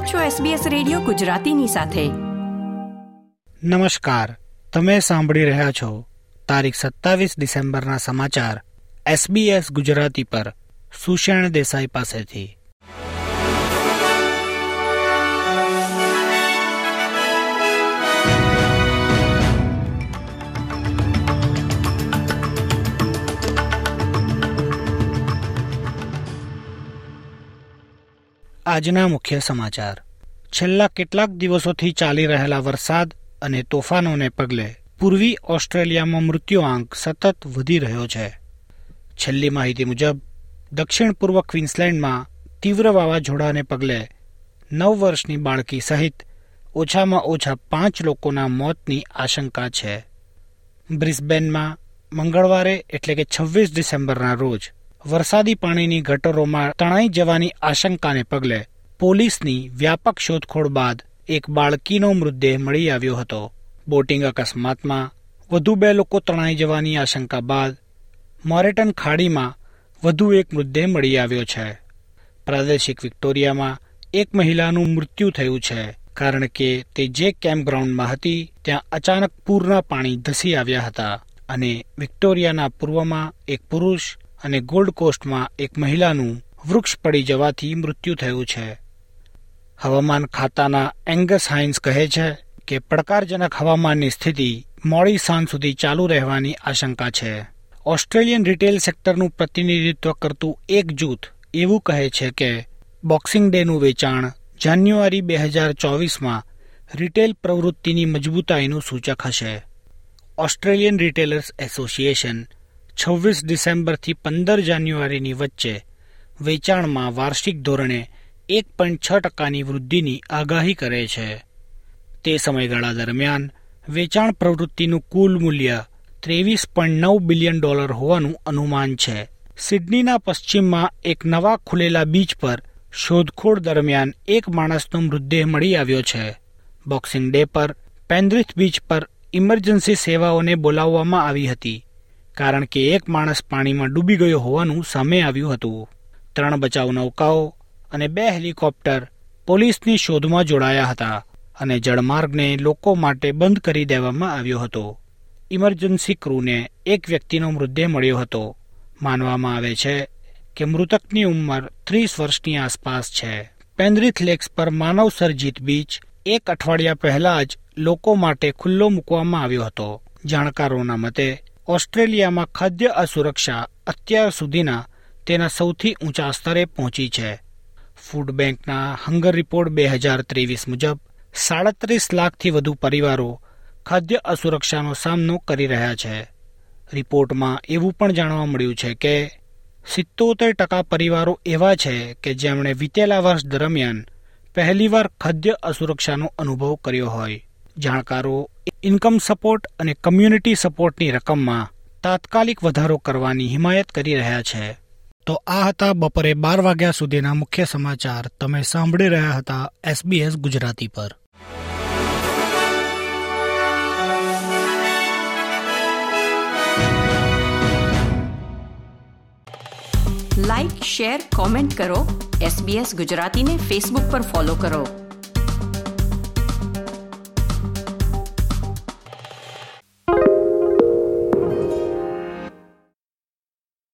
આપ છો SBS radio ગુજરાતીની સાથે. નમસ્કાર. તમે સાંભળી રહ્યા છો તારીખ સત્તાવીસ ડિસેમ્બરના સમાચાર SBS ગુજરાતી પર. સુષેણ દેસાઈ પાસેથી. આજના મુખ્ય સમાચાર. છેલ્લા કેટલાક દિવસોથી ચાલી રહેલા વરસાદ અને તોફાનોને પગલે પૂર્વી ઓસ્ટ્રેલિયામાં મૃત્યુઆંક સતત વધી રહ્યો છે. છેલ્લી માહિતી મુજબ, દક્ષિણ પૂર્વ ક્વીન્સલેન્ડમાં તીવ્ર વાવાઝોડાને પગલે નવ વર્ષની બાળકી સહિત ઓછામાં ઓછા પાંચ લોકોના મોતની આશંકા છે. બ્રિસ્બેનમાં મંગળવારે એટલે કે છવ્વીસ ડિસેમ્બરના રોજ વરસાદી પાણીની ગટરોમાં તણાઈ જવાની આશંકાને પગલે પોલીસની વ્યાપક શોધખોળ બાદ એક બાળકીનો મૃતદેહ મળી આવ્યો હતો. બોટિંગ અકસ્માતમાં વધુ બે લોકો તણાઈ જવાની આશંકા બાદ મોરેટન ખાડીમાં વધુ એક મૃતદેહ મળી આવ્યો છે. પ્રાદેશિક વિક્ટોરિયામાં એક મહિલાનું મૃત્યુ થયું છે, કારણ કે તે જે કેમ્પગ્રાઉન્ડમાં હતી, ત્યાં અચાનક પૂરના પાણી ધસી આવ્યા હતા અને વિક્ટોરિયાના પૂર્વમાં એક પુરુષ અને ગોલ્ડ કોસ્ટમાં એક મહિલાનું વૃક્ષ પડી જવાથી મૃત્યુ થયું છે. હવામાન ખાતાના એંગસ હાઇન્સ કહે છે કે પડકારજનક હવામાનની સ્થિતિ મોડી સાંજ સુધી ચાલુ રહેવાની આશંકા છે. ઓસ્ટ્રેલિયન રિટેલ સેક્ટરનું પ્રતિનિધિત્વ કરતું એક જૂથ એવું કહે છે કે બોક્સિંગ ડેનું વેચાણ જાન્યુઆરી બે હજાર ચોવીસમાં રિટેલ પ્રવૃત્તિની મજબૂતાઈનું સૂચક હશે. ઓસ્ટ્રેલિયન રિટેલર્સ એસોસિએશન છવ્વીસ ડિસેમ્બરથી પંદર જાન્યુઆરીની વચ્ચે વેચાણમાં વાર્ષિક ધોરણે એક પોઈન્ટ છ ટકાની વૃદ્ધિની આગાહી કરે છે. તે સમયગાળા દરમિયાન વેચાણ પ્રવૃત્તિનું કુલ મૂલ્ય ત્રેવીસ પોઈન્ટ નવ બિલિયન ડોલર હોવાનું અનુમાન છે. સિડનીના પશ્ચિમમાં એક નવા ખુલેલા બીચ પર શોધખોળ દરમિયાન એક માણસનો મૃતદેહ મળી આવ્યો છે. બોક્સિંગ ડે પર પેન્દ્રિથ બીચ પર ઇમરજન્સી સેવાઓને બોલાવવામાં આવી હતી. કારણ કે એક માણસ પાણીમાં ડૂબી ગયો હોવાનું સામે આવ્યું હતું. ત્રણ બચાવ નૌકાઓ અને બે હેલિકોપ્ટર પોલીસની શોધમાં જોડાયા હતા અને જળમાર્ગને લોકો માટે બંધ કરી દેવામાં આવ્યો હતો. ઇમરજન્સી ક્રૂને એક વ્યક્તિનો મૃતદેહ મળ્યો હતો. માનવામાં આવે છે કે મૃતકની ઉંમર ત્રીસ વર્ષની આસપાસ છે. પેન્દ્રિથ લેક્સ પર માનવ સર્જિત બીચ એક અઠવાડિયા પહેલા જ લોકો માટે ખુલ્લો મૂકવામાં આવ્યો હતો. જાણકારોના મતે ઓસ્ટ્રેલિયામાં ખાદ્ય અસુરક્ષા અત્યાર સુધીના તેના સૌથી ઊંચા સ્તરે પહોંચી છે. ફૂડ બેંકના હંગર રિપોર્ટ બે હજાર ત્રેવીસ મુજબ, સાડત્રીસ લાખથી વધુ પરિવારો ખાદ્ય અસુરક્ષાનો સામનો કરી રહ્યા છે. રિપોર્ટમાં એવું પણ જાણવા મળ્યું છે કે, સિત્તોતેર ટકા પરિવારો એવા છે કે જેમણે વિતેલા વર્ષ દરમિયાન પહેલીવાર ખાદ્ય અસુરક્ષાનો અનુભવ કર્યો હોય. જાણકારો ઇન્કમ સપોર્ટ અને કમ્યુનિટી સપોર્ટની રકમમાં તાત્કાલિક વધારો કરવાની હિમાયત કરી રહ્યા છે. તો આ હતા બપોરે બાર વાગ્યા સુધીના મુખ્ય સમાચાર. તમે સાંભળી રહ્યા હતા એસબીએસ ગુજરાતી પર. લાઇક શેર કોમેન્ટ કરો. એસબીએસ ગુજરાતીને ફેસબુક પર ફોલો કરો.